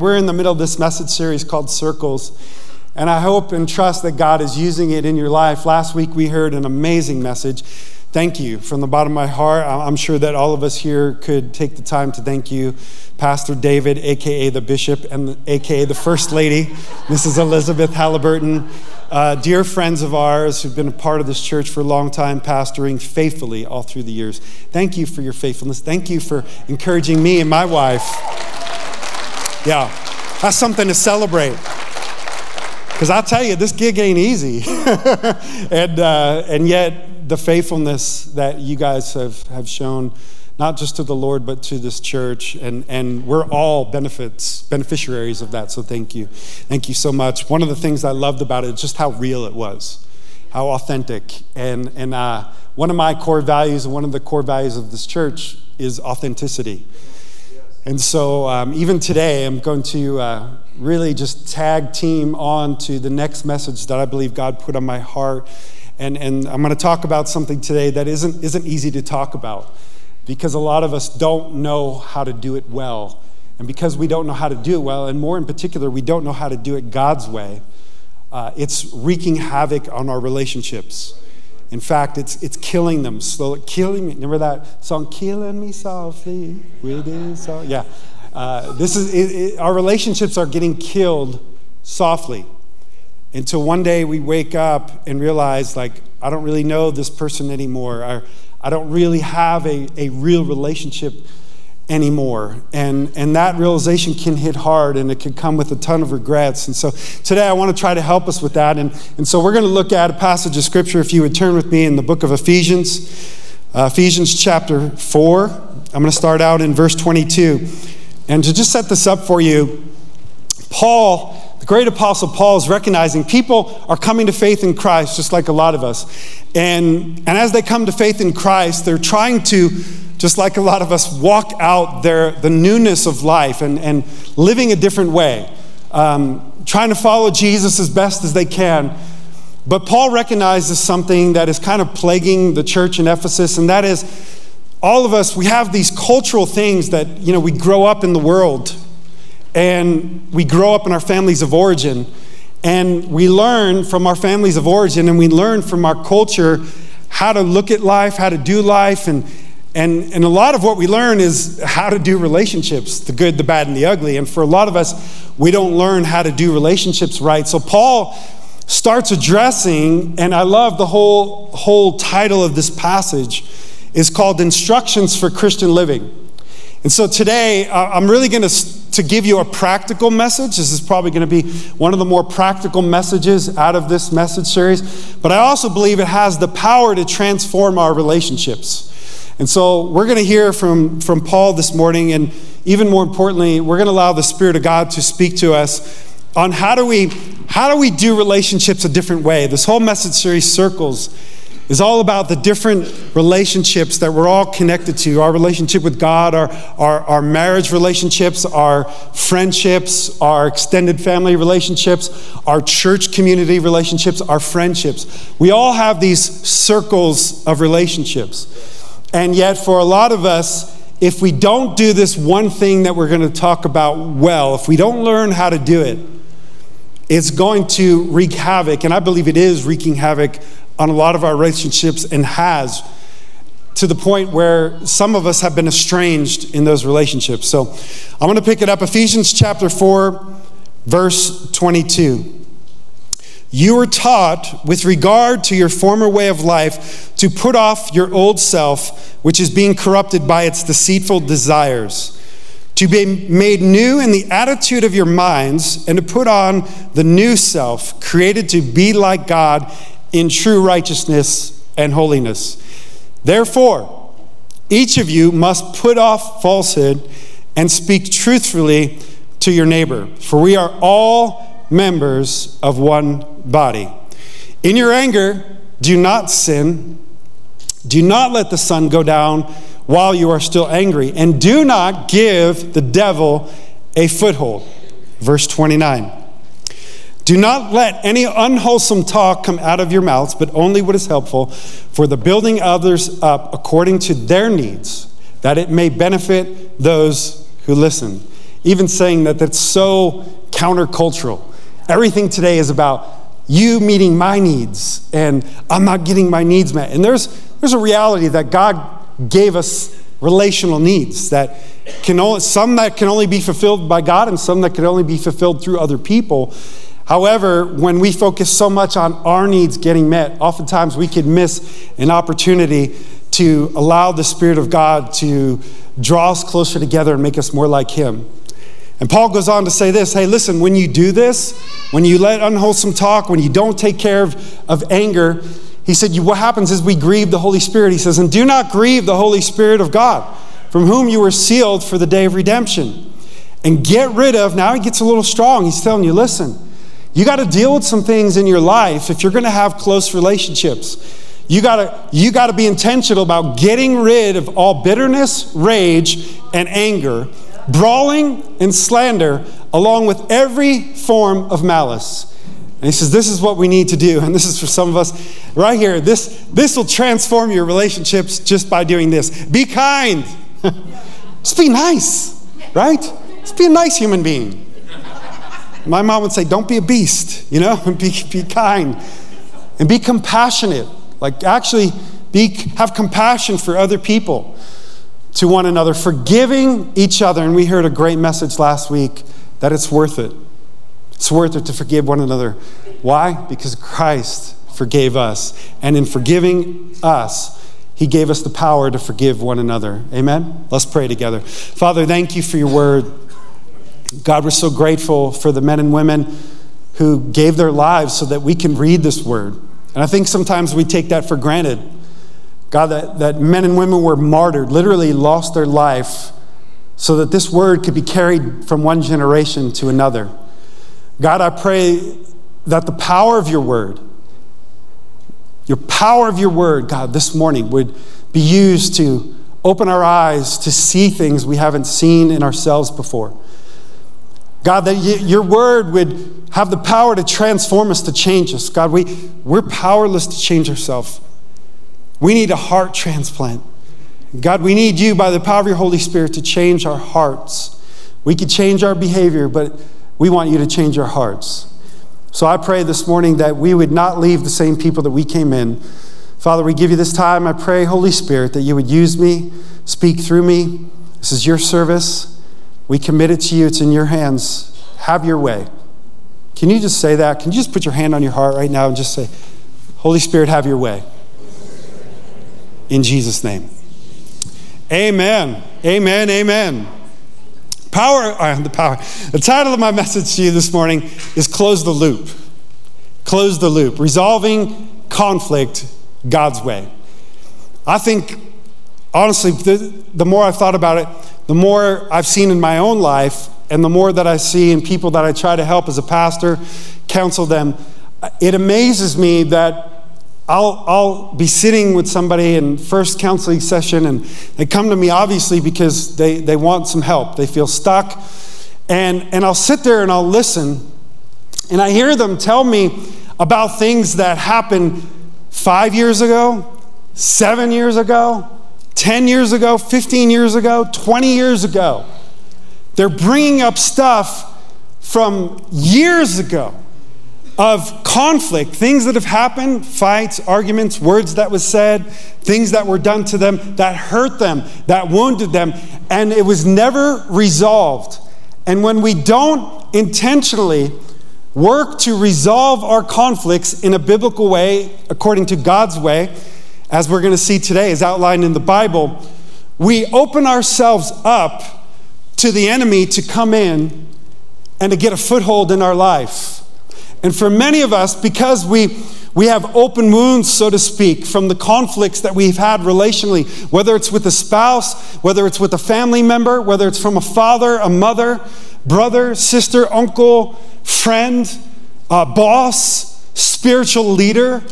we're in the middle of this message series called Circles. And I hope and trust that God is using it in your life. Last week we heard an amazing message. Thank you from the bottom of my heart. I'm sure that all of us here could take the time to thank you, Pastor David, aka the Bishop, and aka the First Lady, Mrs. Elizabeth Halliburton, uh, dear friends of ours who've been a part of this church for a long time, pastoring faithfully all through the years. Thank you for your faithfulness. Thank you for encouraging me and my wife. Yeah, that's something to celebrate. Because I tell you, this gig ain't easy. and, uh, and yet, the faithfulness that you guys have, have shown, not just to the Lord, but to this church. And, and we're all benefits, beneficiaries of that. So thank you. Thank you so much. One of the things I loved about it is just how real it was, how authentic. And, and uh, one of my core values, and one of the core values of this church, is authenticity. And so, um, even today, I'm going to uh, really just tag team on to the next message that I believe God put on my heart. And, and I'm going to talk about something today that isn't, isn't easy to talk about because a lot of us don't know how to do it well. And because we don't know how to do it well, and more in particular, we don't know how to do it God's way, uh, it's wreaking havoc on our relationships. In fact, it's, it's killing them slowly, killing me. Remember that song, Killing Me Softly with His Song? Yeah. Uh, this is, it, it, our relationships are getting killed softly until one day we wake up and realize, like, I don't really know this person anymore. I, I don't really have a, a real relationship anymore. And, and that realization can hit hard and it can come with a ton of regrets. And so today I want to try to help us with that. And, and so we're going to look at a passage of scripture, if you would turn with me in the book of Ephesians, uh, Ephesians chapter 4. I'm going to start out in verse 22. And to just set this up for you, Paul, great apostle Paul, is recognizing people are coming to faith in Christ, just like a lot of us. And, and as they come to faith in Christ, they're trying to just like a lot of us, walk out their, the newness of life and, and living a different way, um, trying to follow Jesus as best as they can. But Paul recognizes something that is kind of plaguing the church in Ephesus, and that is all of us, we have these cultural things that, you know, we grow up in the world and we grow up in our families of origin. And we learn from our families of origin and we learn from our culture how to look at life, how to do life, and, and, and a lot of what we learn is how to do relationships the good, the bad, and the ugly. And for a lot of us, we don't learn how to do relationships right. So Paul starts addressing, and I love the whole, whole title of this passage is called Instructions for Christian Living. And so today, I'm really going to, to give you a practical message. This is probably going to be one of the more practical messages out of this message series. But I also believe it has the power to transform our relationships. And so we're going to hear from, from Paul this morning, and even more importantly, we're going to allow the Spirit of God to speak to us on how do we how do we do relationships a different way. This whole message series circles is all about the different relationships that we're all connected to our relationship with God, our, our, our, marriage relationships, our friendships, our extended family relationships, our church community relationships, our friendships. We all have these circles of relationships. And yet, for a lot of us, if we don't do this one thing that we're going to talk about well, if we don't learn how to do it, it's going to wreak havoc. And I believe it is wreaking havoc on a lot of our relationships and has to the point where some of us have been estranged in those relationships. So I'm going to pick it up Ephesians chapter 4, verse 22. You were taught, with regard to your former way of life, to put off your old self, which is being corrupted by its deceitful desires, to be made new in the attitude of your minds, and to put on the new self, created to be like God in true righteousness and holiness. Therefore, each of you must put off falsehood and speak truthfully to your neighbor, for we are all members of one body. In your anger, do not sin. Do not let the sun go down while you are still angry, and do not give the devil a foothold. Verse 29. Do not let any unwholesome talk come out of your mouths, but only what is helpful for the building others up according to their needs, that it may benefit those who listen. even saying that that's so countercultural. Everything today is about you meeting my needs, and I'm not getting my needs met. And there's, there's a reality that God gave us relational needs that can only, some that can only be fulfilled by God and some that can only be fulfilled through other people. However, when we focus so much on our needs getting met, oftentimes we could miss an opportunity to allow the Spirit of God to draw us closer together and make us more like Him. And Paul goes on to say this hey, listen, when you do this, when you let unwholesome talk, when you don't take care of, of anger, he said, What happens is we grieve the Holy Spirit. He says, And do not grieve the Holy Spirit of God, from whom you were sealed for the day of redemption. And get rid of, now he gets a little strong. He's telling you, listen, you got to deal with some things in your life if you're going to have close relationships. You gotta, you gotta be intentional about getting rid of all bitterness, rage, and anger, brawling and slander, along with every form of malice. And he says, This is what we need to do. And this is for some of us right here. This, this will transform your relationships just by doing this. Be kind. just be nice, right? Just be a nice human being. My mom would say, Don't be a beast, you know? be, be kind. And be compassionate. Like, actually, be, have compassion for other people, to one another, forgiving each other. And we heard a great message last week that it's worth it. It's worth it to forgive one another. Why? Because Christ forgave us. And in forgiving us, he gave us the power to forgive one another. Amen? Let's pray together. Father, thank you for your word. God, we're so grateful for the men and women who gave their lives so that we can read this word. And I think sometimes we take that for granted. God, that, that men and women were martyred, literally lost their life so that this word could be carried from one generation to another. God, I pray that the power of your word, your power of your word, God, this morning would be used to open our eyes to see things we haven't seen in ourselves before. God, that your word would have the power to transform us, to change us. God, we, we're powerless to change ourselves. We need a heart transplant. God, we need you by the power of your Holy Spirit to change our hearts. We could change our behavior, but we want you to change our hearts. So I pray this morning that we would not leave the same people that we came in. Father, we give you this time. I pray, Holy Spirit, that you would use me, speak through me. This is your service. We commit it to you, it's in your hands. Have your way. Can you just say that? Can you just put your hand on your heart right now and just say, Holy Spirit, have your way? In Jesus' name. Amen. Amen. Amen. Power, the power. The title of my message to you this morning is Close the Loop. Close the Loop. Resolving conflict God's way. I think, honestly, the, the more I've thought about it, the more I've seen in my own life, and the more that I see in people that I try to help as a pastor, counsel them, it amazes me that I'll, I'll be sitting with somebody in first counseling session and they come to me obviously because they, they want some help. They feel stuck. And, and I'll sit there and I'll listen and I hear them tell me about things that happened five years ago, seven years ago, 10 years ago, 15 years ago, 20 years ago. They're bringing up stuff from years ago of conflict, things that have happened, fights, arguments, words that was said, things that were done to them that hurt them, that wounded them, and it was never resolved. And when we don't intentionally work to resolve our conflicts in a biblical way, according to God's way, as we're going to see today, as outlined in the Bible, we open ourselves up to the enemy to come in and to get a foothold in our life. And for many of us, because we, we have open wounds, so to speak, from the conflicts that we've had relationally, whether it's with a spouse, whether it's with a family member, whether it's from a father, a mother, brother, sister, uncle, friend, uh, boss, spiritual leader,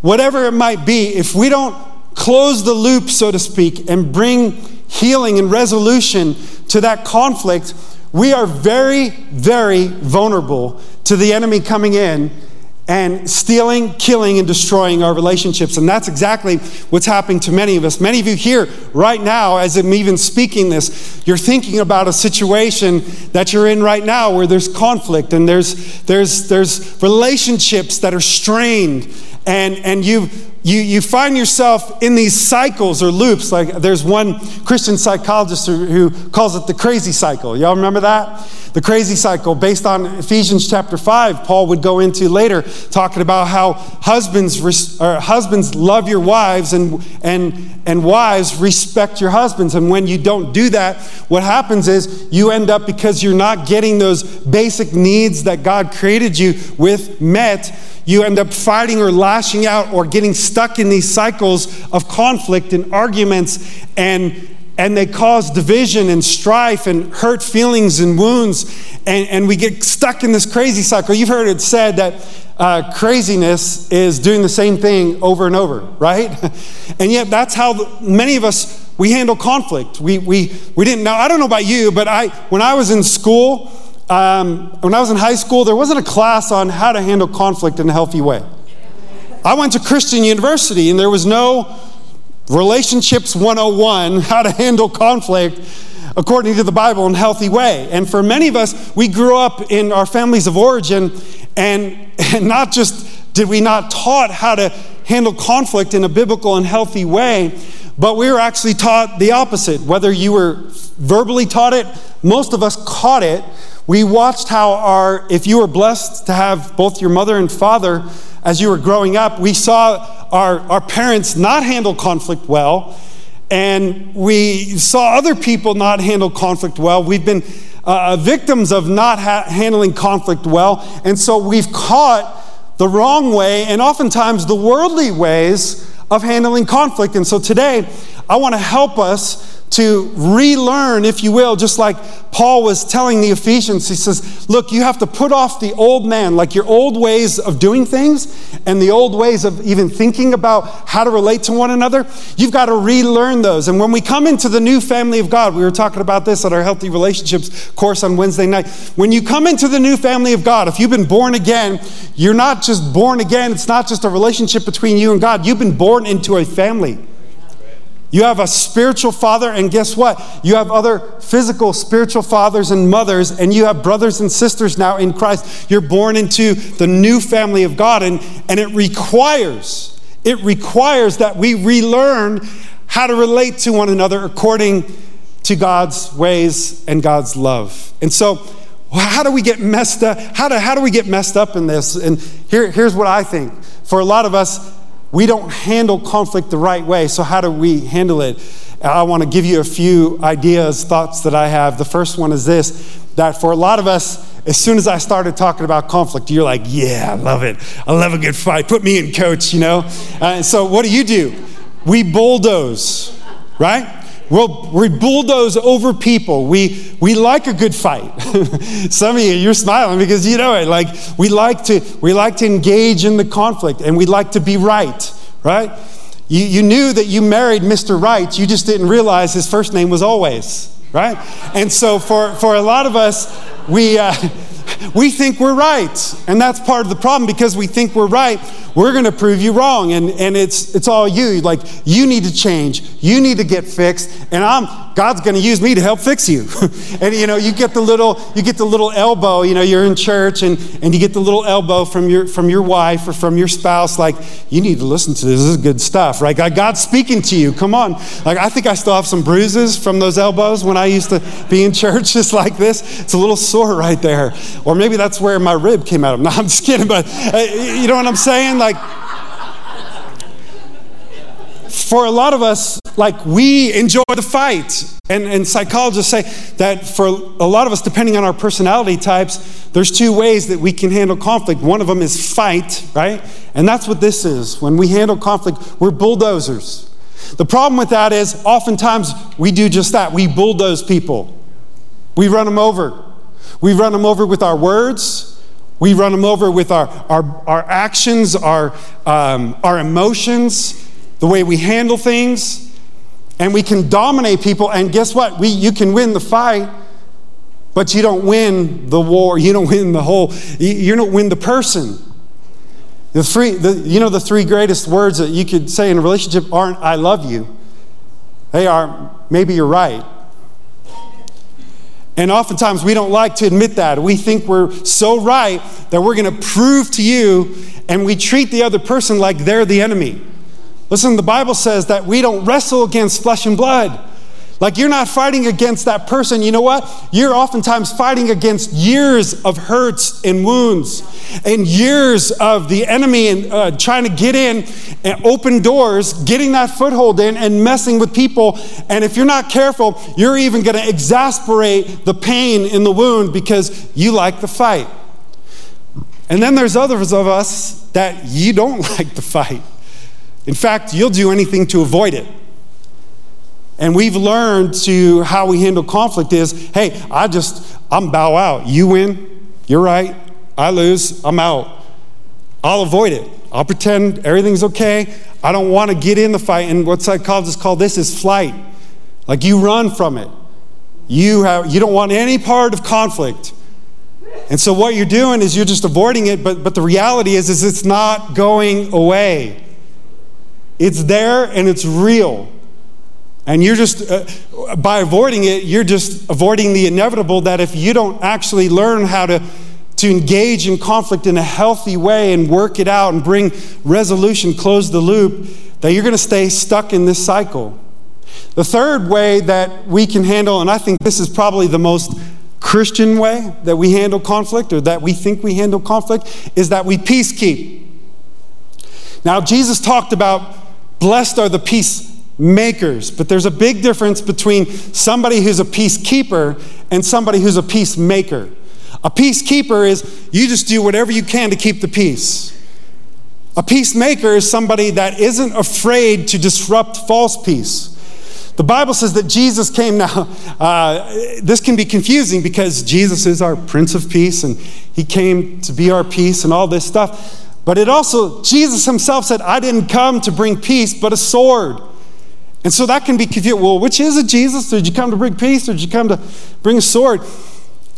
whatever it might be, if we don't close the loop, so to speak, and bring healing and resolution to that conflict, we are very, very vulnerable to the enemy coming in and stealing, killing, and destroying our relationships. And that's exactly what's happening to many of us. Many of you here right now, as I'm even speaking this, you're thinking about a situation that you're in right now where there's conflict and there's, there's, there's relationships that are strained. And, and you, you, you find yourself in these cycles or loops. Like there's one Christian psychologist who, calls it the crazy cycle. Y'all remember that? The crazy cycle, based on Ephesians chapter 5, Paul would go into later, talking about how husbands, or husbands love your wives and, and, and wives respect your husbands. And when you don't do that, what happens is you end up, because you're not getting those basic needs that God created you with met, you end up fighting or lashing out or getting stuck in these cycles of conflict and arguments and and they cause division and strife and hurt feelings and wounds, and, and we get stuck in this crazy cycle. You've heard it said that uh, craziness is doing the same thing over and over, right? and yet, that's how many of us we handle conflict. We, we, we didn't know. I don't know about you, but I, when I was in school, um, when I was in high school, there wasn't a class on how to handle conflict in a healthy way. I went to Christian University, and there was no Relationships 101 How to Handle Conflict according to the Bible in a healthy way. And for many of us, we grew up in our families of origin, and, and not just did we not taught how to handle conflict in a biblical and healthy way, but we were actually taught the opposite. Whether you were verbally taught it, most of us caught it. We watched how our, if you were blessed to have both your mother and father as you were growing up, we saw our, our parents not handle conflict well, and we saw other people not handle conflict well. We've been uh, victims of not ha- handling conflict well, and so we've caught the wrong way and oftentimes the worldly ways of handling conflict. And so today, I want to help us to relearn, if you will, just like Paul was telling the Ephesians. He says, Look, you have to put off the old man, like your old ways of doing things and the old ways of even thinking about how to relate to one another. You've got to relearn those. And when we come into the new family of God, we were talking about this at our Healthy Relationships course on Wednesday night. When you come into the new family of God, if you've been born again, you're not just born again, it's not just a relationship between you and God, you've been born into a family. You have a spiritual father, and guess what? You have other physical spiritual fathers and mothers, and you have brothers and sisters now in Christ. You're born into the new family of God, and, and it requires, it requires that we relearn how to relate to one another according to God's ways and God's love. And so, how do we get messed up? How do, how do we get messed up in this? And here, here's what I think. For a lot of us, we don't handle conflict the right way. So, how do we handle it? I want to give you a few ideas, thoughts that I have. The first one is this that for a lot of us, as soon as I started talking about conflict, you're like, yeah, I love it. I love a good fight. Put me in, coach, you know? Uh, so, what do you do? We bulldoze, right? We'll, we bulldoze over people. We, we like a good fight. Some of you, you're smiling because you know it. Like we like to, we like to engage in the conflict and we like to be right, right? You, you knew that you married Mr. Right. You just didn't realize his first name was always, right? And so for, for a lot of us, we, uh, we think we're right. And that's part of the problem because we think we're right. We're going to prove you wrong. And, and it's, it's all you. Like, you need to change. You need to get fixed. And I'm, God's going to use me to help fix you. and, you know, you get the little, you get the little elbow, you know, you're in church and, and you get the little elbow from your, from your wife or from your spouse. Like, you need to listen to this. This is good stuff, right? God's speaking to you. Come on. Like, I think I still have some bruises from those elbows when I used to be in church just like this. It's a little sore right there. Or maybe that's where my rib came out of. No, I'm just kidding, but uh, you know what I'm saying? Like, for a lot of us, like we enjoy the fight. And, and psychologists say that for a lot of us, depending on our personality types, there's two ways that we can handle conflict. One of them is fight, right? And that's what this is. When we handle conflict, we're bulldozers. The problem with that is oftentimes we do just that. We bulldoze people, we run them over. We run them over with our words. We run them over with our, our, our actions, our, um, our emotions, the way we handle things. And we can dominate people. And guess what? We, you can win the fight, but you don't win the war. You don't win the whole, you don't win the person. The three, the, you know, the three greatest words that you could say in a relationship aren't "I love you." They are maybe you're right. And oftentimes we don't like to admit that. We think we're so right that we're going to prove to you, and we treat the other person like they're the enemy. Listen, the Bible says that we don't wrestle against flesh and blood. Like you're not fighting against that person. You know what? You're oftentimes fighting against years of hurts and wounds and years of the enemy and uh, trying to get in and open doors, getting that foothold in and messing with people. And if you're not careful, you're even going to exasperate the pain in the wound because you like the fight. And then there's others of us that you don't like the fight. In fact, you'll do anything to avoid it. And we've learned to how we handle conflict is, hey, I just, I'm bow out. You win, you're right. I lose, I'm out. I'll avoid it. I'll pretend everything's okay. I don't want to get in the fight. And what psychologists call this is flight. Like you run from it. You, have, you don't want any part of conflict. And so what you're doing is you're just avoiding it, but, but the reality is, is it's not going away. It's there and it's real. And you're just, uh, by avoiding it, you're just avoiding the inevitable that if you don't actually learn how to, to engage in conflict in a healthy way and work it out and bring resolution, close the loop, that you're going to stay stuck in this cycle. The third way that we can handle, and I think this is probably the most Christian way that we handle conflict or that we think we handle conflict, is that we peace keep. Now, Jesus talked about blessed are the peace makers. But there's a big difference between somebody who's a peacekeeper and somebody who's a peacemaker. A peacekeeper is you just do whatever you can to keep the peace. A peacemaker is somebody that isn't afraid to disrupt false peace. The Bible says that Jesus came now. Uh, this can be confusing because Jesus is our Prince of Peace and he came to be our peace and all this stuff. But it also, Jesus himself said, I didn't come to bring peace, but a sword. And so that can be confused. Well, which is it, Jesus? Did you come to bring peace or did you come to bring a sword?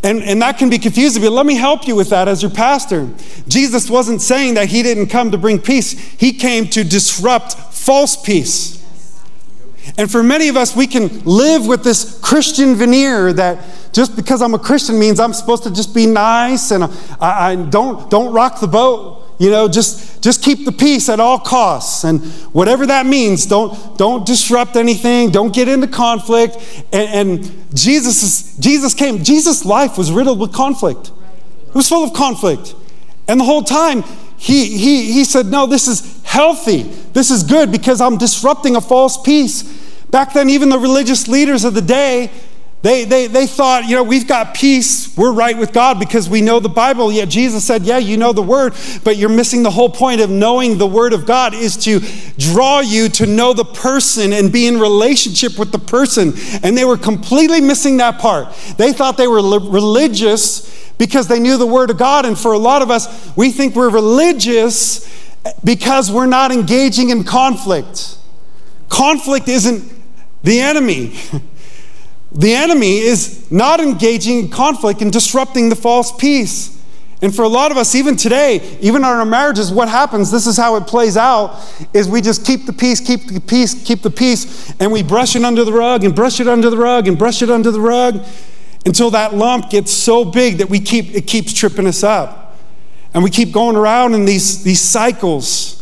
And, and that can be confusing, but let me help you with that as your pastor. Jesus wasn't saying that he didn't come to bring peace, he came to disrupt false peace. And for many of us, we can live with this Christian veneer that just because I'm a Christian means I'm supposed to just be nice and I, I don't, don't rock the boat. You know, just, just keep the peace at all costs. And whatever that means, don't, don't disrupt anything, don't get into conflict. And, and Jesus, is, Jesus came, Jesus' life was riddled with conflict. It was full of conflict. And the whole time, he, he, he said, No, this is healthy. This is good because I'm disrupting a false peace. Back then, even the religious leaders of the day, they, they, they thought, you know, we've got peace. We're right with God because we know the Bible. Yet Jesus said, yeah, you know the Word, but you're missing the whole point of knowing the Word of God is to draw you to know the person and be in relationship with the person. And they were completely missing that part. They thought they were religious because they knew the Word of God. And for a lot of us, we think we're religious because we're not engaging in conflict. Conflict isn't the enemy. The enemy is not engaging in conflict and disrupting the false peace. And for a lot of us, even today, even in our marriages, what happens, this is how it plays out, is we just keep the peace, keep the peace, keep the peace, and we brush it under the rug and brush it under the rug and brush it under the rug until that lump gets so big that we keep, it keeps tripping us up. And we keep going around in these, these cycles.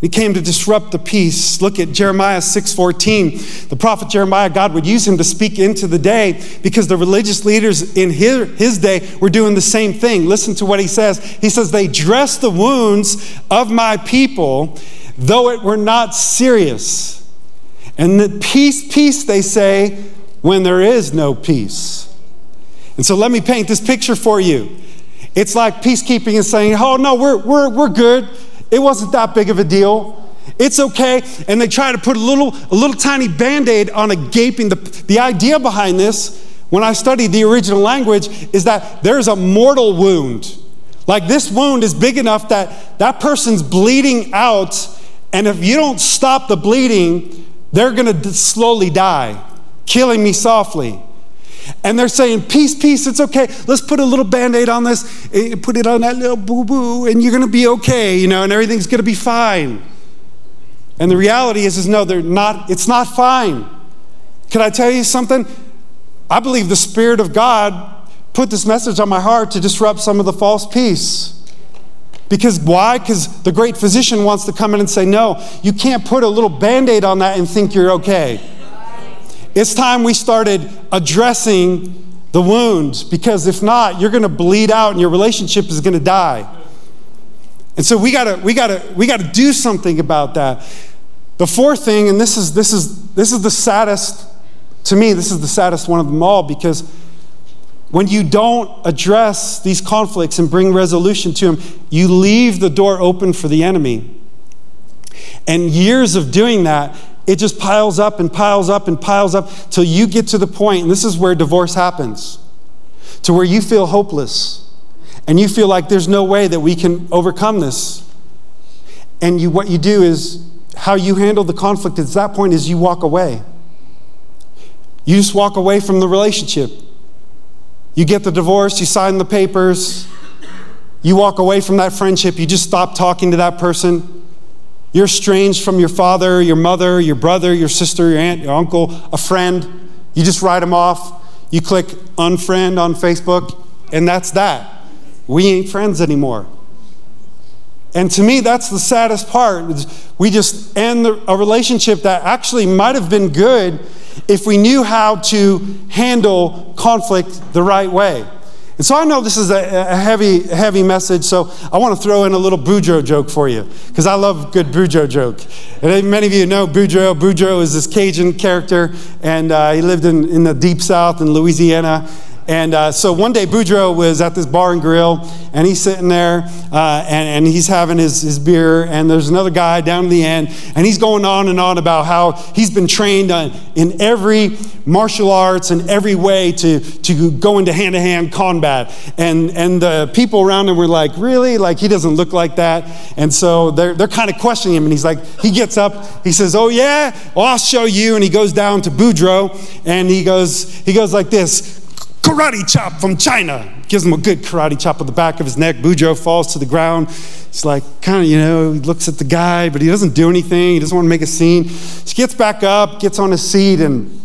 He came to disrupt the peace. Look at Jeremiah 6:14. The prophet Jeremiah, God would use him to speak into the day because the religious leaders in his, his day were doing the same thing. Listen to what he says. He says, They dress the wounds of my people, though it were not serious. And the peace, peace, they say, when there is no peace. And so let me paint this picture for you. It's like peacekeeping is saying, Oh, no, we're, we're, we're good. It wasn't that big of a deal. It's okay. And they try to put a little, a little tiny band aid on a gaping. The, the idea behind this, when I studied the original language, is that there's a mortal wound. Like this wound is big enough that that person's bleeding out, and if you don't stop the bleeding, they're going to slowly die, killing me softly. And they're saying, Peace, peace, it's okay. Let's put a little band aid on this, eh, put it on that little boo boo, and you're going to be okay, you know, and everything's going to be fine. And the reality is, is no, they're not, it's not fine. Can I tell you something? I believe the Spirit of God put this message on my heart to disrupt some of the false peace. Because why? Because the great physician wants to come in and say, no, you can't put a little band aid on that and think you're okay. It's time we started addressing the wounds because if not, you're going to bleed out and your relationship is going to die. And so we got to we got to we got to do something about that. The fourth thing and this is this is this is the saddest to me this is the saddest one of them all because when you don't address these conflicts and bring resolution to them, you leave the door open for the enemy. And years of doing that, it just piles up and piles up and piles up till you get to the point, and this is where divorce happens, to where you feel hopeless and you feel like there's no way that we can overcome this. And you, what you do is, how you handle the conflict at that point is you walk away. You just walk away from the relationship. You get the divorce, you sign the papers, you walk away from that friendship, you just stop talking to that person. You're estranged from your father, your mother, your brother, your sister, your aunt, your uncle, a friend. You just write them off. You click unfriend on Facebook, and that's that. We ain't friends anymore. And to me, that's the saddest part. We just end a relationship that actually might have been good if we knew how to handle conflict the right way. And so I know this is a, a heavy, heavy message, so I want to throw in a little Boudreaux joke for you, because I love good Boudreaux joke. And many of you know Boudreaux. Boudreaux is this Cajun character, and uh, he lived in, in the deep south in Louisiana. And uh, so one day, Boudreaux was at this bar and grill, and he's sitting there, uh, and, and, he's having his, his beer, and there's another guy down in the end, and he's going on and on about how he's been trained on, in every martial arts and every way to, to go into hand-to-hand combat. And, and the people around him were like, really? Like, he doesn't look like that. And so they're, they're kind of questioning him, and he's like, he gets up, he says, oh yeah? Well, I'll show you. And he goes down to Boudreaux, and he goes, he goes like this, karate chop from China. Gives him a good karate chop on the back of his neck. Boudreaux falls to the ground. He's like, kind of, you know, he looks at the guy, but he doesn't do anything. He doesn't want to make a scene. He gets back up, gets on his seat, and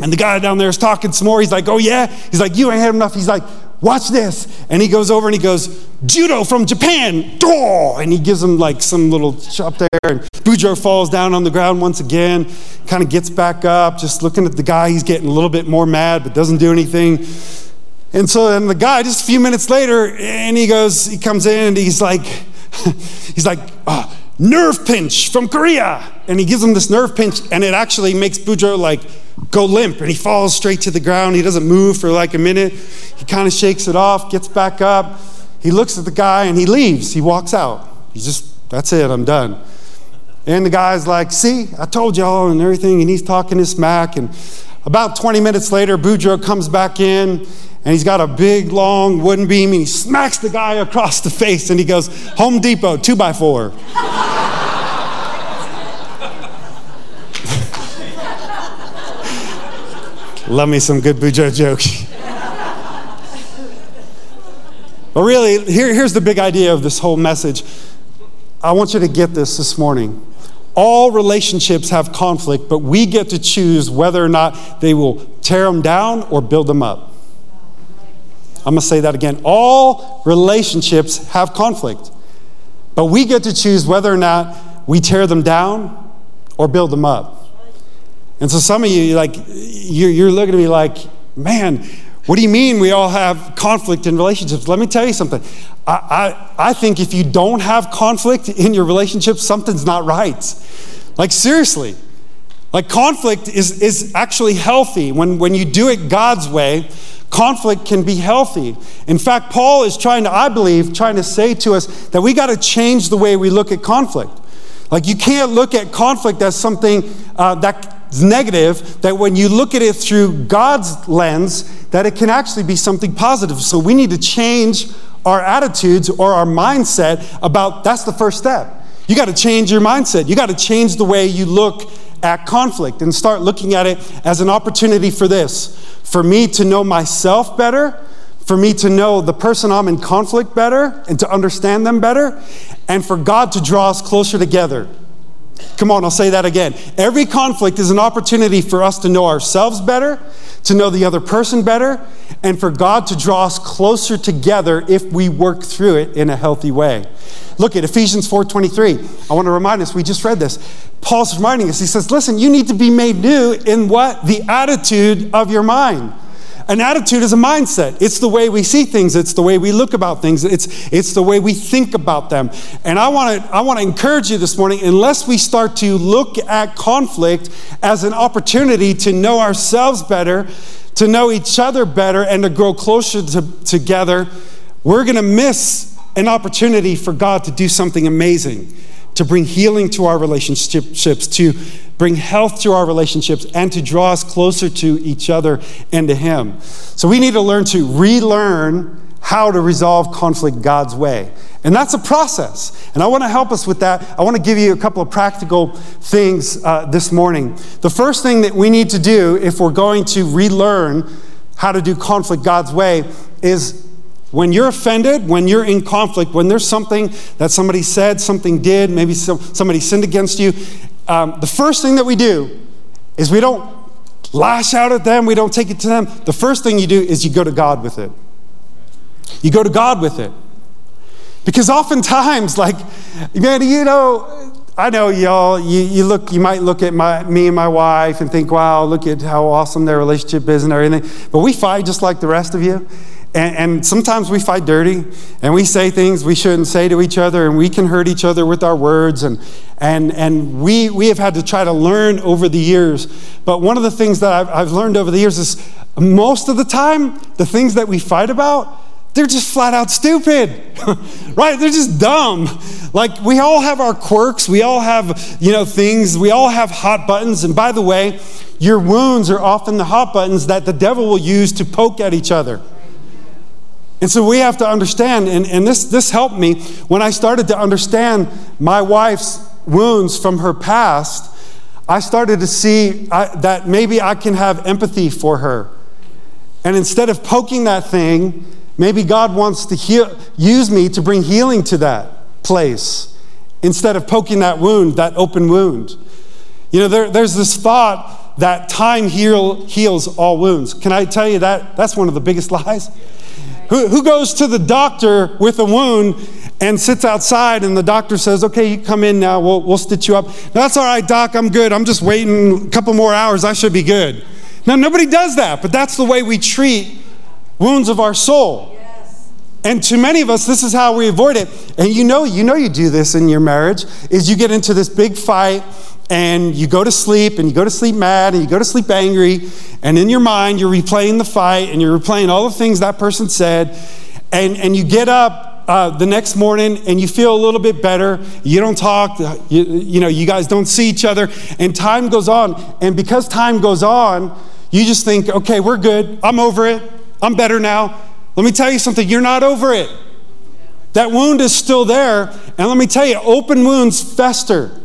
and the guy down there is talking some more. He's like, oh yeah? He's like, you ain't had enough. He's like, watch this. And he goes over and he goes, judo from Japan. And he gives him like some little chop there. And Boudreaux falls down on the ground once again, kind of gets back up, just looking at the guy. He's getting a little bit more mad, but doesn't do anything. And so then the guy, just a few minutes later, and he goes, he comes in and he's like, he's like, oh, nerve pinch from Korea. And he gives him this nerve pinch, and it actually makes Boudreaux like go limp, and he falls straight to the ground. He doesn't move for like a minute. He kind of shakes it off, gets back up. He looks at the guy, and he leaves. He walks out. He's just, that's it, I'm done. And the guy's like, see, I told y'all, and everything, and he's talking his smack. And about 20 minutes later, Boudreaux comes back in, and he's got a big, long wooden beam, and he smacks the guy across the face, and he goes, Home Depot, two by four. Love me some good Boudreaux jokes. but really, here, here's the big idea of this whole message. I want you to get this this morning. All relationships have conflict, but we get to choose whether or not they will tear them down or build them up. I'm going to say that again. All relationships have conflict, but we get to choose whether or not we tear them down or build them up. And so some of you, like, you're, you're looking at me like, man, what do you mean we all have conflict in relationships? Let me tell you something. I, I, I think if you don't have conflict in your relationship, something's not right. Like, seriously. Like, conflict is, is actually healthy. When, when you do it God's way, conflict can be healthy. In fact, Paul is trying to, I believe, trying to say to us that we got to change the way we look at conflict. Like, you can't look at conflict as something uh, that negative that when you look at it through God's lens, that it can actually be something positive. So we need to change our attitudes or our mindset about that's the first step. You got to change your mindset. You got to change the way you look at conflict and start looking at it as an opportunity for this for me to know myself better, for me to know the person I'm in conflict better and to understand them better, and for God to draw us closer together. Come on, I'll say that again. Every conflict is an opportunity for us to know ourselves better, to know the other person better, and for God to draw us closer together if we work through it in a healthy way. Look at Ephesians 4:23. I want to remind us, we just read this. Paul's reminding us. He says, "Listen, you need to be made new in what? The attitude of your mind." An attitude is a mindset. It's the way we see things, it's the way we look about things, it's, it's the way we think about them. And I want to I want to encourage you this morning, unless we start to look at conflict as an opportunity to know ourselves better, to know each other better, and to grow closer to, together, we're going to miss an opportunity for God to do something amazing to bring healing to our relationships, to bring health to our relationships, and to draw us closer to each other and to Him. So we need to learn to relearn how to resolve conflict God's way. And that's a process. And I want to help us with that. I want to give you a couple of practical things uh, this morning. The first thing that we need to do if we're going to relearn how to do conflict God's way is when you're offended, when you're in conflict, when there's something that somebody said, something did, maybe somebody sinned against you, um, the first thing that we do is we don't lash out at them, we don't take it to them. The first thing you do is you go to God with it. You go to God with it. Because oftentimes, like, man, you know, I know y'all, you, you look, you might look at my, me and my wife and think, wow, look at how awesome their relationship is and everything. But we fight just like the rest of you. And, and, sometimes we fight dirty and we say things we shouldn't say to each other and we can hurt each other with our words. And, and, and we, we have had to try to learn over the years. But one of the things that I've, I've learned over the years is most of the time, the things that we fight about, they're just flat out stupid, right? They're just dumb. Like we all have our quirks, we all have, you know, things, we all have hot buttons. And by the way, your wounds are often the hot buttons that the devil will use to poke at each other. And so we have to understand, and, and this, this helped me when I started to understand my wife's wounds from her past. I started to see I, that maybe I can have empathy for her. And instead of poking that thing, maybe God wants to heal, use me to bring healing to that place instead of poking that wound, that open wound. You know, there, there's this thought that time heal, heals all wounds. Can I tell you that? That's one of the biggest lies. Who, who goes to the doctor with a wound and sits outside and the doctor says, okay, you come in now, we'll, we'll stitch you up. No, that's all right, doc, I'm good. I'm just waiting a couple more hours, I should be good. Now, nobody does that, but that's the way we treat wounds of our soul. And to many of us, this is how we avoid it. And you know, you know you do this in your marriage, is you get into this big fight and you go to sleep and you go to sleep mad and you go to sleep angry and in your mind you're replaying the fight and you're replaying all the things that person said and, and you get up uh, the next morning and you feel a little bit better. You don't talk you, you know you guys don't see each other and time goes on. And because time goes on you just think okay we're good. I'm over it. I'm better now let me tell you something you're not over it that wound is still there and let me tell you open wounds fester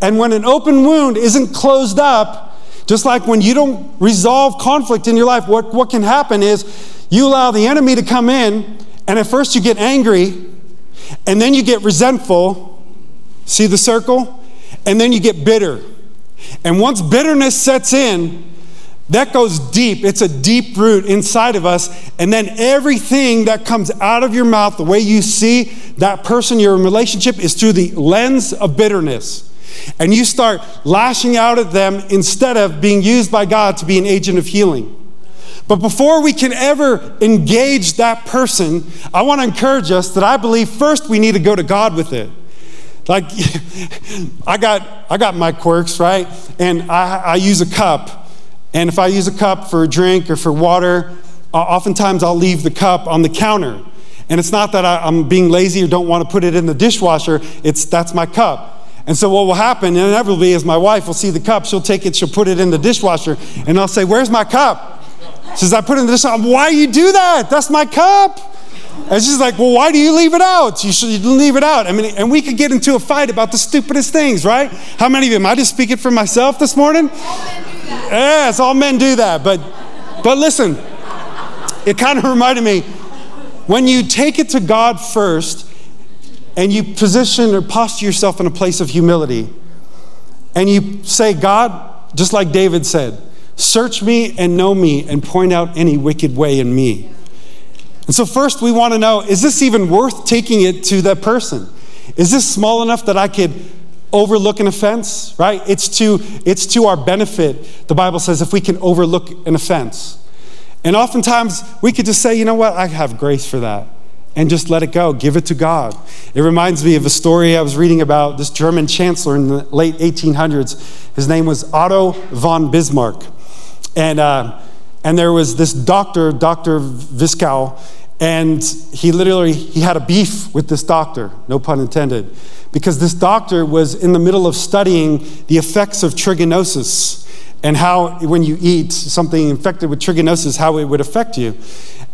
and when an open wound isn't closed up, just like when you don't resolve conflict in your life, what, what can happen is you allow the enemy to come in, and at first you get angry, and then you get resentful. See the circle? And then you get bitter. And once bitterness sets in, that goes deep. It's a deep root inside of us. And then everything that comes out of your mouth, the way you see that person you're in relationship, is through the lens of bitterness and you start lashing out at them instead of being used by God to be an agent of healing. But before we can ever engage that person, I want to encourage us that I believe first we need to go to God with it. Like, I got, I got my quirks, right? And I, I use a cup. And if I use a cup for a drink or for water, oftentimes I'll leave the cup on the counter. And it's not that I, I'm being lazy or don't want to put it in the dishwasher, it's that's my cup. And so what will happen inevitably is my wife will see the cup, she'll take it, she'll put it in the dishwasher, and I'll say, Where's my cup? She says, I put it in the dishwasher. Why you do that? That's my cup. And she's like, well, why do you leave it out? You should leave it out. I mean, and we could get into a fight about the stupidest things, right? How many of you, am I just speaking for myself this morning? Yes, all men do that. But, but listen, it kind of reminded me when you take it to God first and you position or posture yourself in a place of humility and you say, God, just like David said, search me and know me and point out any wicked way in me. And so, first, we want to know is this even worth taking it to that person? Is this small enough that I could overlook an offense, right? It's to, it's to our benefit, the Bible says, if we can overlook an offense. And oftentimes, we could just say, you know what, I have grace for that. And just let it go, give it to God. It reminds me of a story I was reading about this German chancellor in the late 1800s. His name was Otto von Bismarck. And, uh, and there was this doctor, Dr. Virchow, and he literally he had a beef with this doctor, no pun intended, because this doctor was in the middle of studying the effects of trichinosis and how when you eat something infected with trichinosis, how it would affect you.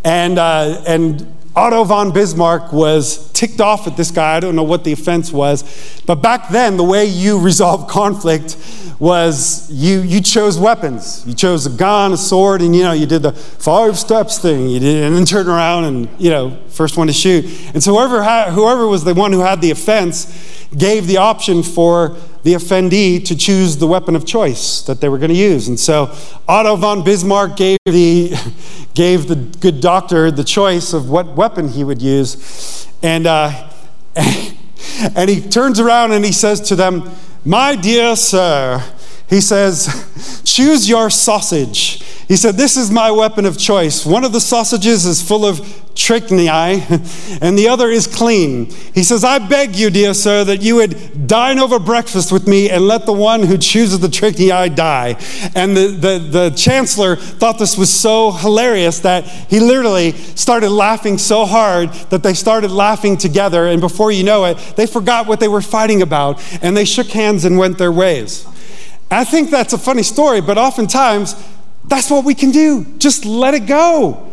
And, uh, and Otto von Bismarck was ticked off at this guy. I don't know what the offense was. But back then, the way you resolved conflict was you, you chose weapons. You chose a gun, a sword, and you know, you did the five steps thing. You did, and then turn around and, you know, first one to shoot. And so whoever, had, whoever was the one who had the offense gave the option for the offendee to choose the weapon of choice that they were going to use. And so Otto von Bismarck gave the, gave the good doctor the choice of what weapon he would use. And, uh, and he turns around and he says to them, My dear sir, he says, choose your sausage. He said, This is my weapon of choice. One of the sausages is full of strychnine, and the other is clean. He says, I beg you, dear sir, that you would dine over breakfast with me and let the one who chooses the strychnine die. And the, the, the chancellor thought this was so hilarious that he literally started laughing so hard that they started laughing together. And before you know it, they forgot what they were fighting about, and they shook hands and went their ways. I think that's a funny story, but oftentimes that's what we can do. Just let it go.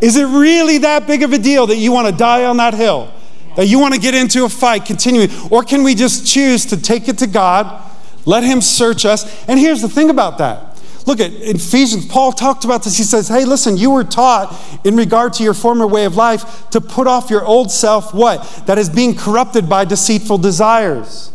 Is it really that big of a deal that you want to die on that hill? That you want to get into a fight continuing? Or can we just choose to take it to God, let Him search us? And here's the thing about that. Look at Ephesians, Paul talked about this. He says, Hey, listen, you were taught in regard to your former way of life to put off your old self, what? That is being corrupted by deceitful desires.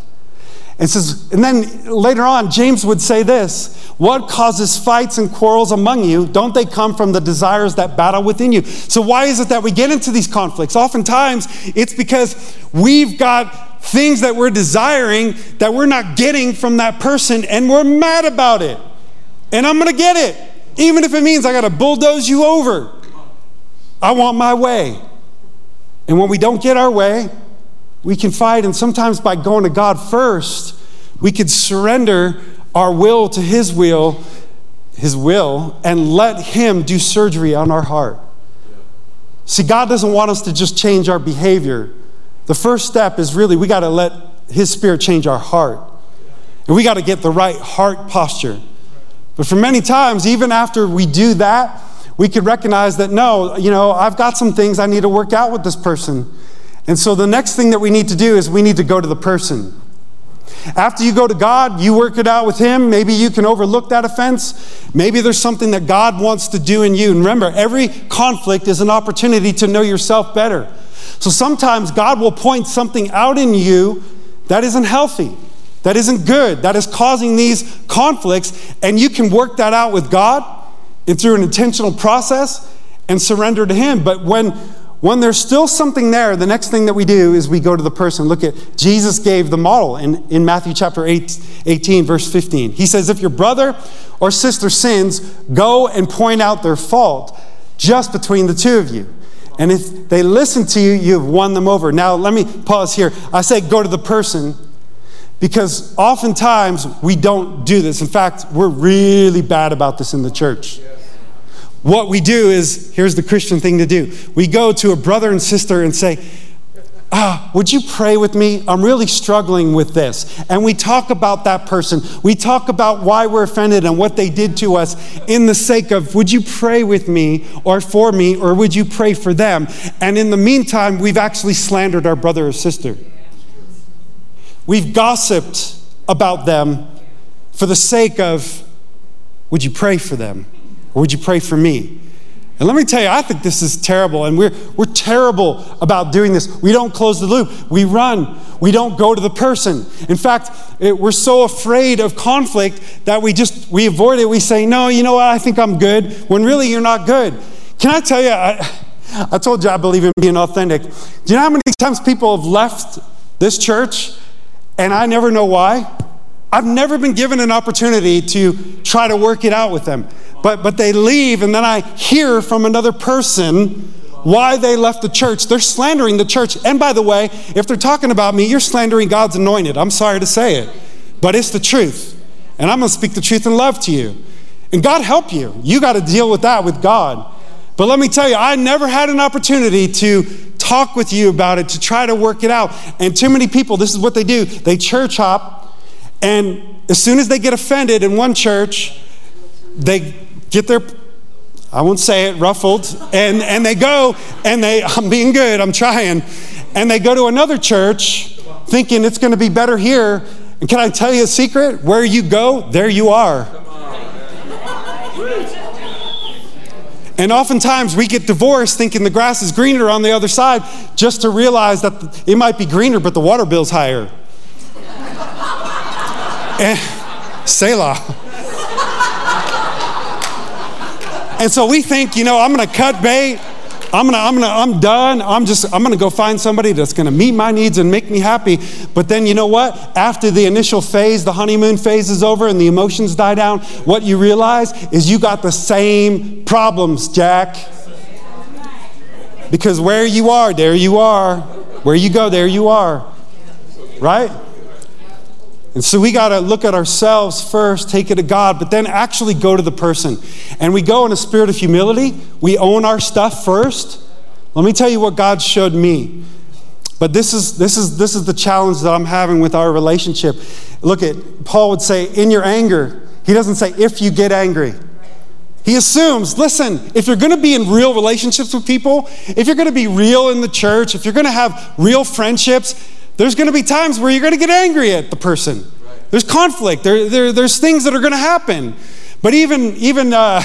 And says, and then later on, James would say this What causes fights and quarrels among you? Don't they come from the desires that battle within you? So, why is it that we get into these conflicts? Oftentimes, it's because we've got things that we're desiring that we're not getting from that person, and we're mad about it. And I'm going to get it, even if it means I got to bulldoze you over. I want my way. And when we don't get our way, we can fight, and sometimes by going to God first, we could surrender our will to His will, His will, and let Him do surgery on our heart. See, God doesn't want us to just change our behavior. The first step is really we got to let His Spirit change our heart. And we got to get the right heart posture. But for many times, even after we do that, we could recognize that no, you know, I've got some things I need to work out with this person. And so the next thing that we need to do is we need to go to the person. After you go to God, you work it out with Him. Maybe you can overlook that offense. Maybe there's something that God wants to do in you. And remember, every conflict is an opportunity to know yourself better. So sometimes God will point something out in you that isn't healthy, that isn't good, that is causing these conflicts. And you can work that out with God and through an intentional process and surrender to Him. But when when there's still something there, the next thing that we do is we go to the person. Look at Jesus gave the model in, in Matthew chapter 8, 18, verse 15. He says, If your brother or sister sins, go and point out their fault just between the two of you. And if they listen to you, you've won them over. Now, let me pause here. I say go to the person because oftentimes we don't do this. In fact, we're really bad about this in the church. What we do is here's the Christian thing to do we go to a brother and sister and say, ah, would you pray with me? I'm really struggling with this. And we talk about that person. We talk about why we're offended and what they did to us in the sake of, would you pray with me or for me or would you pray for them? And in the meantime, we've actually slandered our brother or sister. We've gossiped about them for the sake of, would you pray for them? Or would you pray for me? And let me tell you, I think this is terrible, and we're, we're terrible about doing this. We don't close the loop, we run, we don't go to the person. In fact, it, we're so afraid of conflict that we just we avoid it. We say, No, you know what, I think I'm good, when really you're not good. Can I tell you, I, I told you I believe in being authentic. Do you know how many times people have left this church and I never know why? I've never been given an opportunity to try to work it out with them. But, but they leave, and then I hear from another person why they left the church. They're slandering the church. And by the way, if they're talking about me, you're slandering God's anointed. I'm sorry to say it, but it's the truth. And I'm going to speak the truth in love to you. And God help you. You got to deal with that with God. But let me tell you, I never had an opportunity to talk with you about it, to try to work it out. And too many people, this is what they do they church hop, and as soon as they get offended in one church, they get their I won't say it, ruffled, and, and they go and they, I'm being good, I'm trying, and they go to another church thinking it's going to be better here. And can I tell you a secret? Where you go, there you are. And oftentimes we get divorced thinking the grass is greener on the other side just to realize that it might be greener, but the water bill's higher. And, Selah. And so we think, you know, I'm going to cut bait. I'm gonna, I'm gonna, I'm done. I'm just, I'm gonna go find somebody that's gonna meet my needs and make me happy. But then you know what? After the initial phase, the honeymoon phase is over and the emotions die down, what you realize is you got the same problems, Jack. Because where you are, there you are. Where you go, there you are. Right? And so we got to look at ourselves first, take it to God, but then actually go to the person. And we go in a spirit of humility. We own our stuff first. Let me tell you what God showed me. But this is, this is, this is the challenge that I'm having with our relationship. Look at, Paul would say, in your anger. He doesn't say, if you get angry. He assumes, listen, if you're going to be in real relationships with people, if you're going to be real in the church, if you're going to have real friendships, there's going to be times where you're going to get angry at the person. There's conflict. There, there, there's things that are going to happen. But even, even, uh,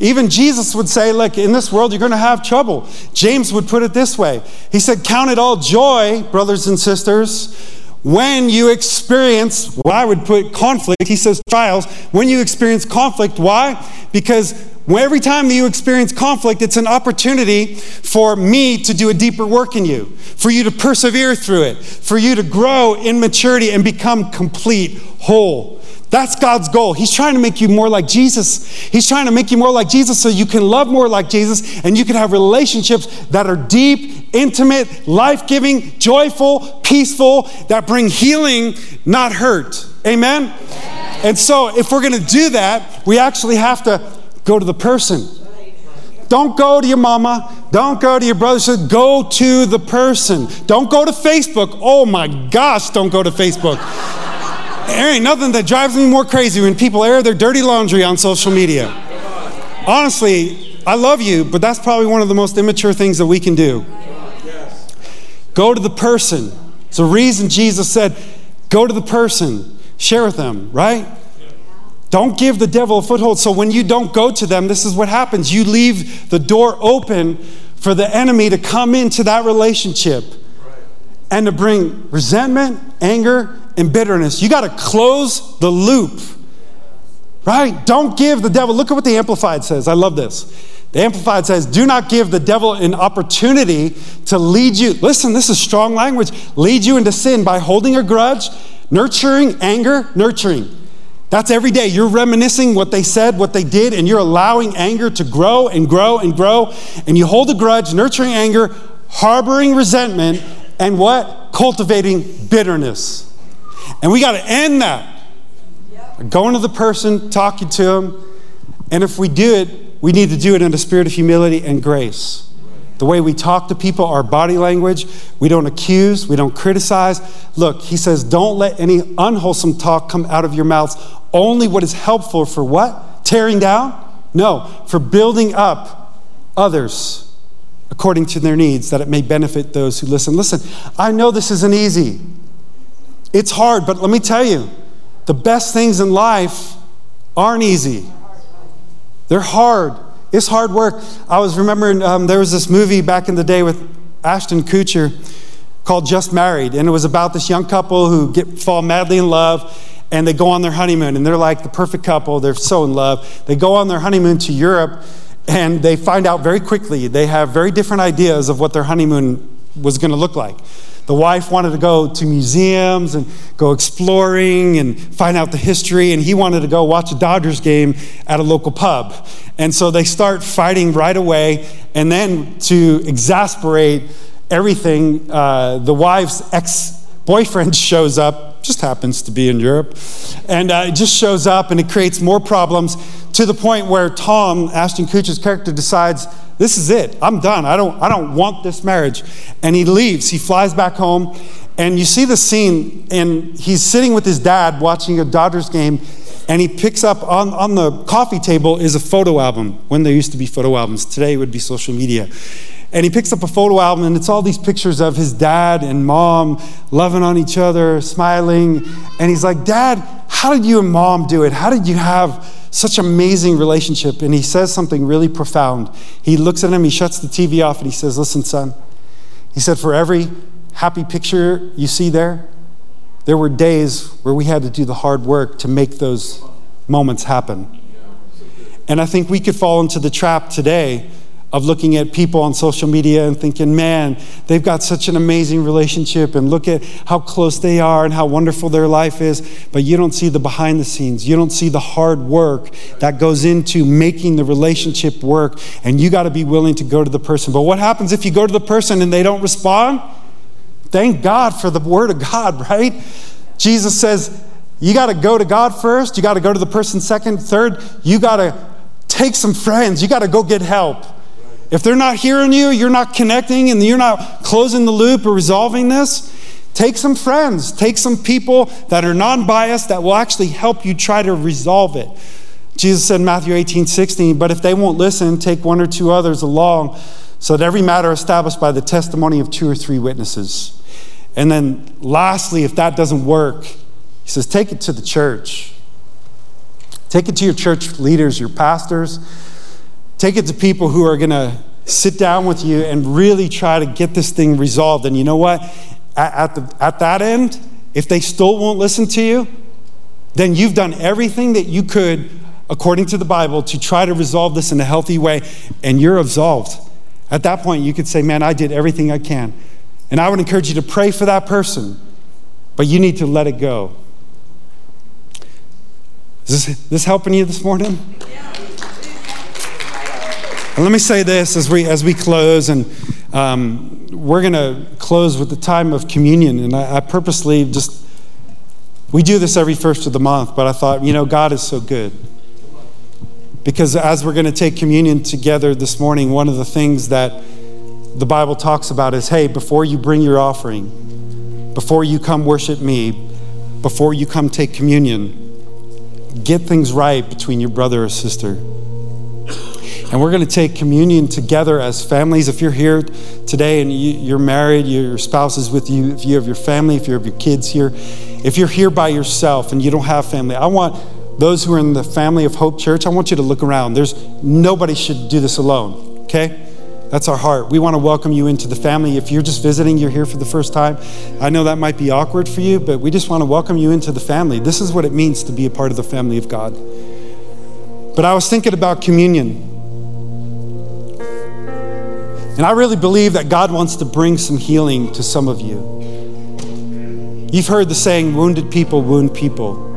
even Jesus would say, look, in this world, you're going to have trouble. James would put it this way He said, Count it all joy, brothers and sisters, when you experience, what I would put conflict, he says trials, when you experience conflict. Why? Because every time that you experience conflict, it's an opportunity for me to do a deeper work in you, for you to persevere through it, for you to grow in maturity and become complete, whole. That's God's goal. He's trying to make you more like Jesus. He's trying to make you more like Jesus so you can love more like Jesus and you can have relationships that are deep, intimate, life giving, joyful, peaceful, that bring healing, not hurt. Amen? And so, if we're going to do that, we actually have to go to the person. Don't go to your mama. Don't go to your brother. Go to the person. Don't go to Facebook. Oh my gosh, don't go to Facebook. there ain't nothing that drives me more crazy when people air their dirty laundry on social media. Honestly, I love you, but that's probably one of the most immature things that we can do. Go to the person. It's the reason Jesus said, go to the person, share with them, right? Don't give the devil a foothold. So when you don't go to them, this is what happens. You leave the door open for the enemy to come into that relationship and to bring resentment, anger, and bitterness. You got to close the loop. Right? Don't give the devil. Look at what the Amplified says. I love this. The Amplified says, Do not give the devil an opportunity to lead you. Listen, this is strong language. Lead you into sin by holding a grudge, nurturing anger, nurturing that's every day. You're reminiscing what they said, what they did, and you're allowing anger to grow and grow and grow. And you hold a grudge, nurturing anger, harboring resentment, and what? Cultivating bitterness. And we got to end that. Going to the person, talking to them. And if we do it, we need to do it in a spirit of humility and grace. The way we talk to people, our body language. We don't accuse, we don't criticize. Look, he says, don't let any unwholesome talk come out of your mouths. Only what is helpful for what? Tearing down? No, for building up others according to their needs, that it may benefit those who listen. Listen, I know this isn't easy. It's hard, but let me tell you, the best things in life aren't easy. They're hard. It's hard work. I was remembering um, there was this movie back in the day with Ashton Kutcher called Just Married, and it was about this young couple who get fall madly in love and they go on their honeymoon and they're like the perfect couple. They're so in love. They go on their honeymoon to Europe and they find out very quickly they have very different ideas of what their honeymoon was going to look like. The wife wanted to go to museums and go exploring and find out the history, and he wanted to go watch a Dodgers game at a local pub. And so they start fighting right away, and then to exasperate everything, uh, the wife's ex boyfriend shows up, just happens to be in Europe, and uh, just shows up, and it creates more problems to the point where Tom, Ashton Kutcher's character, decides, this is it. I'm done. I don't, I don't want this marriage. And he leaves. He flies back home. And you see the scene, and he's sitting with his dad watching a Dodgers game, and he picks up on, on the coffee table is a photo album when there used to be photo albums. Today it would be social media. And he picks up a photo album, and it's all these pictures of his dad and mom loving on each other, smiling. And he's like, Dad, how did you and mom do it? How did you have such amazing relationship. And he says something really profound. He looks at him, he shuts the TV off, and he says, Listen, son, he said, for every happy picture you see there, there were days where we had to do the hard work to make those moments happen. And I think we could fall into the trap today of looking at people on social media and thinking, man, they've got such an amazing relationship, and look at how close they are and how wonderful their life is. But you don't see the behind the scenes. You don't see the hard work that goes into making the relationship work. And you got to be willing to go to the person. But what happens if you go to the person and they don't respond? Thank God for the word of God, right? Jesus says, you got to go to God first. You got to go to the person second, third. You got to take some friends. You got to go get help. If they're not hearing you, you're not connecting, and you're not closing the loop or resolving this, take some friends, take some people that are non biased that will actually help you try to resolve it. Jesus said in Matthew 18 16, but if they won't listen, take one or two others along, so that every matter established by the testimony of two or three witnesses. And then lastly, if that doesn't work, he says, take it to the church. Take it to your church leaders, your pastors Take it to people who are going to sit down with you and really try to get this thing resolved. And you know what? At, the, at that end, if they still won't listen to you, then you've done everything that you could, according to the Bible, to try to resolve this in a healthy way, and you're absolved. At that point, you could say, Man, I did everything I can. And I would encourage you to pray for that person, but you need to let it go. Is this, this helping you this morning? Yeah. And let me say this as we, as we close, and um, we're going to close with the time of communion. And I, I purposely just, we do this every first of the month, but I thought, you know, God is so good. Because as we're going to take communion together this morning, one of the things that the Bible talks about is hey, before you bring your offering, before you come worship me, before you come take communion, get things right between your brother or sister. And we're going to take communion together as families. If you're here today and you, are married, your spouse is with you, if you have your family, if you have your kids here, if you're here by yourself and you don't have family, I want those who are in the family of Hope Church, I want you to look around. There's nobody should do this alone, okay? That's our heart. We want to welcome you into the family. If you're just visiting, you're here for the first time, I know that might be awkward for you, but we just want to welcome you into the family. This is what it means to be a part of the family of God. But I was thinking about communion. And I really believe that God wants to bring some healing to some of you. You've heard the saying, wounded people wound people.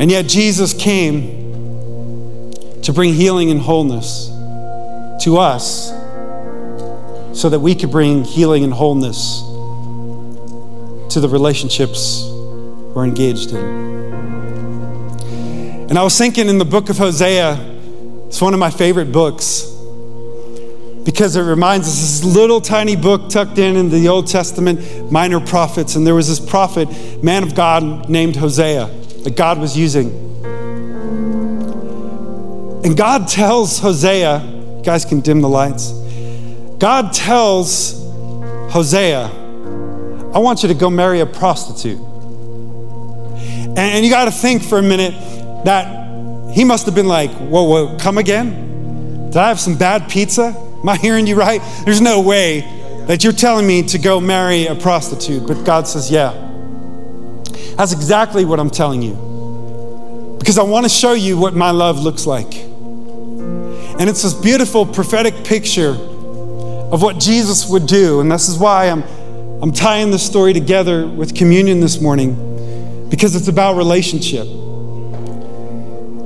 And yet Jesus came to bring healing and wholeness to us so that we could bring healing and wholeness to the relationships we're engaged in. And I was thinking in the book of Hosea, it's one of my favorite books. Because it reminds us this little tiny book tucked in in the Old Testament, minor prophets. And there was this prophet, man of God named Hosea, that God was using. And God tells Hosea, you guys can dim the lights. God tells Hosea, I want you to go marry a prostitute. And, and you got to think for a minute that he must have been like, whoa, whoa, come again? Did I have some bad pizza? Am I hearing you right? There's no way that you're telling me to go marry a prostitute. But God says, yeah. That's exactly what I'm telling you. Because I want to show you what my love looks like. And it's this beautiful prophetic picture of what Jesus would do. And this is why I'm, I'm tying this story together with communion this morning, because it's about relationship.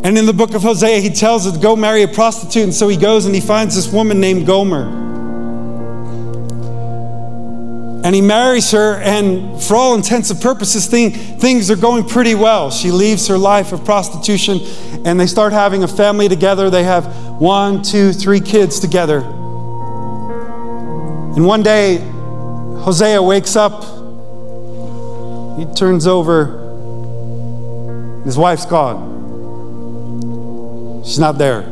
And in the book of Hosea, he tells her to go marry a prostitute. And so he goes and he finds this woman named Gomer. And he marries her, and for all intents and purposes, thing, things are going pretty well. She leaves her life of prostitution, and they start having a family together. They have one, two, three kids together. And one day, Hosea wakes up, he turns over, his wife's gone. She's not there.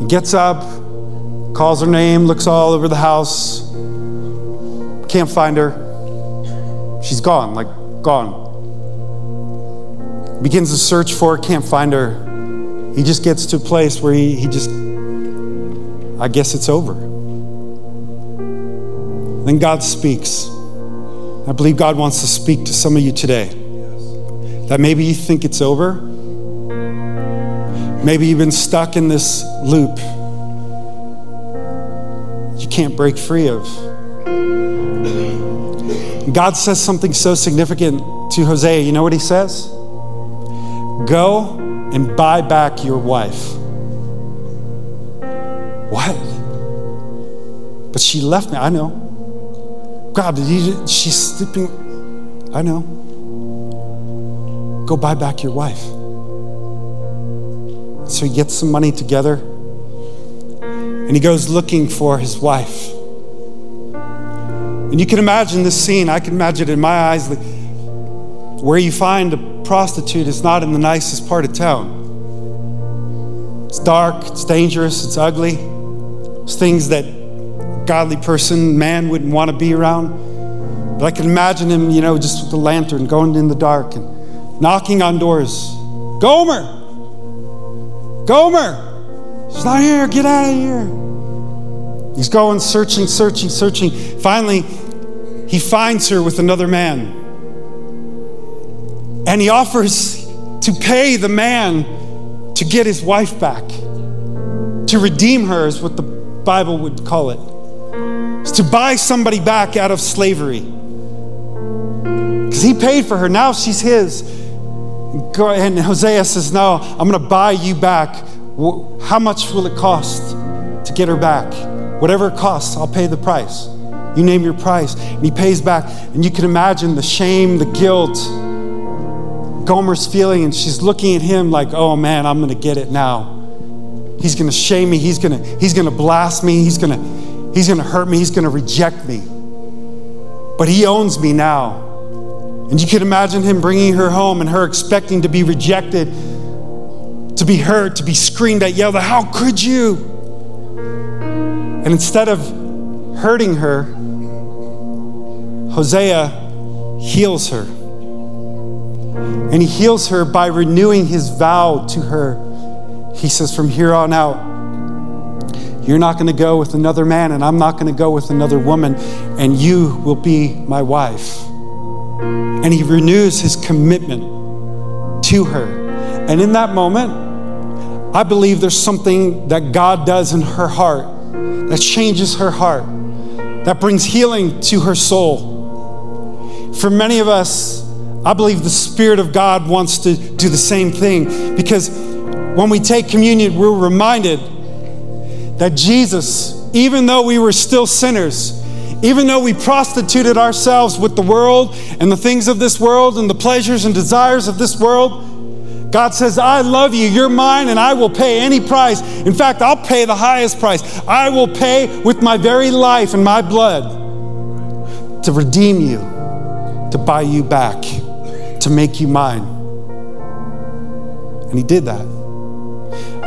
He gets up, calls her name, looks all over the house, can't find her. She's gone, like gone. Begins to search for her, can't find her. He just gets to a place where he, he just, I guess it's over. Then God speaks. I believe God wants to speak to some of you today. That maybe you think it's over Maybe you've been stuck in this loop you can't break free of. God says something so significant to Hosea. You know what he says? Go and buy back your wife. What? But she left me. I know. God, she's sleeping. I know. Go buy back your wife. So he gets some money together and he goes looking for his wife. And you can imagine this scene. I can imagine it in my eyes. Where you find a prostitute is not in the nicest part of town. It's dark, it's dangerous, it's ugly. It's things that godly person, man, wouldn't want to be around. But I can imagine him, you know, just with the lantern going in the dark and knocking on doors. Gomer, Gomer, she's not here. Get out of here. He's going searching, searching, searching. Finally, he finds her with another man. And he offers to pay the man to get his wife back, to redeem her, is what the Bible would call it. It's to buy somebody back out of slavery. Because he paid for her. Now she's his. And Hosea says, No, I'm going to buy you back. How much will it cost to get her back? Whatever it costs, I'll pay the price. You name your price. And he pays back. And you can imagine the shame, the guilt Gomer's feeling. And she's looking at him like, Oh man, I'm to get it now. He's to shame me. He's to, he's to blast me. He's to, he's to hurt me. He's to reject me. But he owns me now. And you can imagine him bringing her home and her expecting to be rejected, to be hurt, to be screamed at, yelled at. How could you? And instead of hurting her, Hosea heals her. And he heals her by renewing his vow to her. He says, From here on out, you're not going to go with another man, and I'm not going to go with another woman, and you will be my wife and he renews his commitment to her. And in that moment, I believe there's something that God does in her heart that changes her heart, that brings healing to her soul. For many of us, I believe the Spirit of God wants to do the same thing because when we take communion, we're reminded that Jesus, even though we were still sinners, even though we prostituted ourselves with the world and the things of this world and the pleasures and desires of this world, God says, I love you, you're mine, and I will pay any price. In fact, I'll pay the highest price. I will pay with my very life and my blood to redeem you, to buy you back, to make you mine. And He did that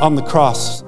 on the cross.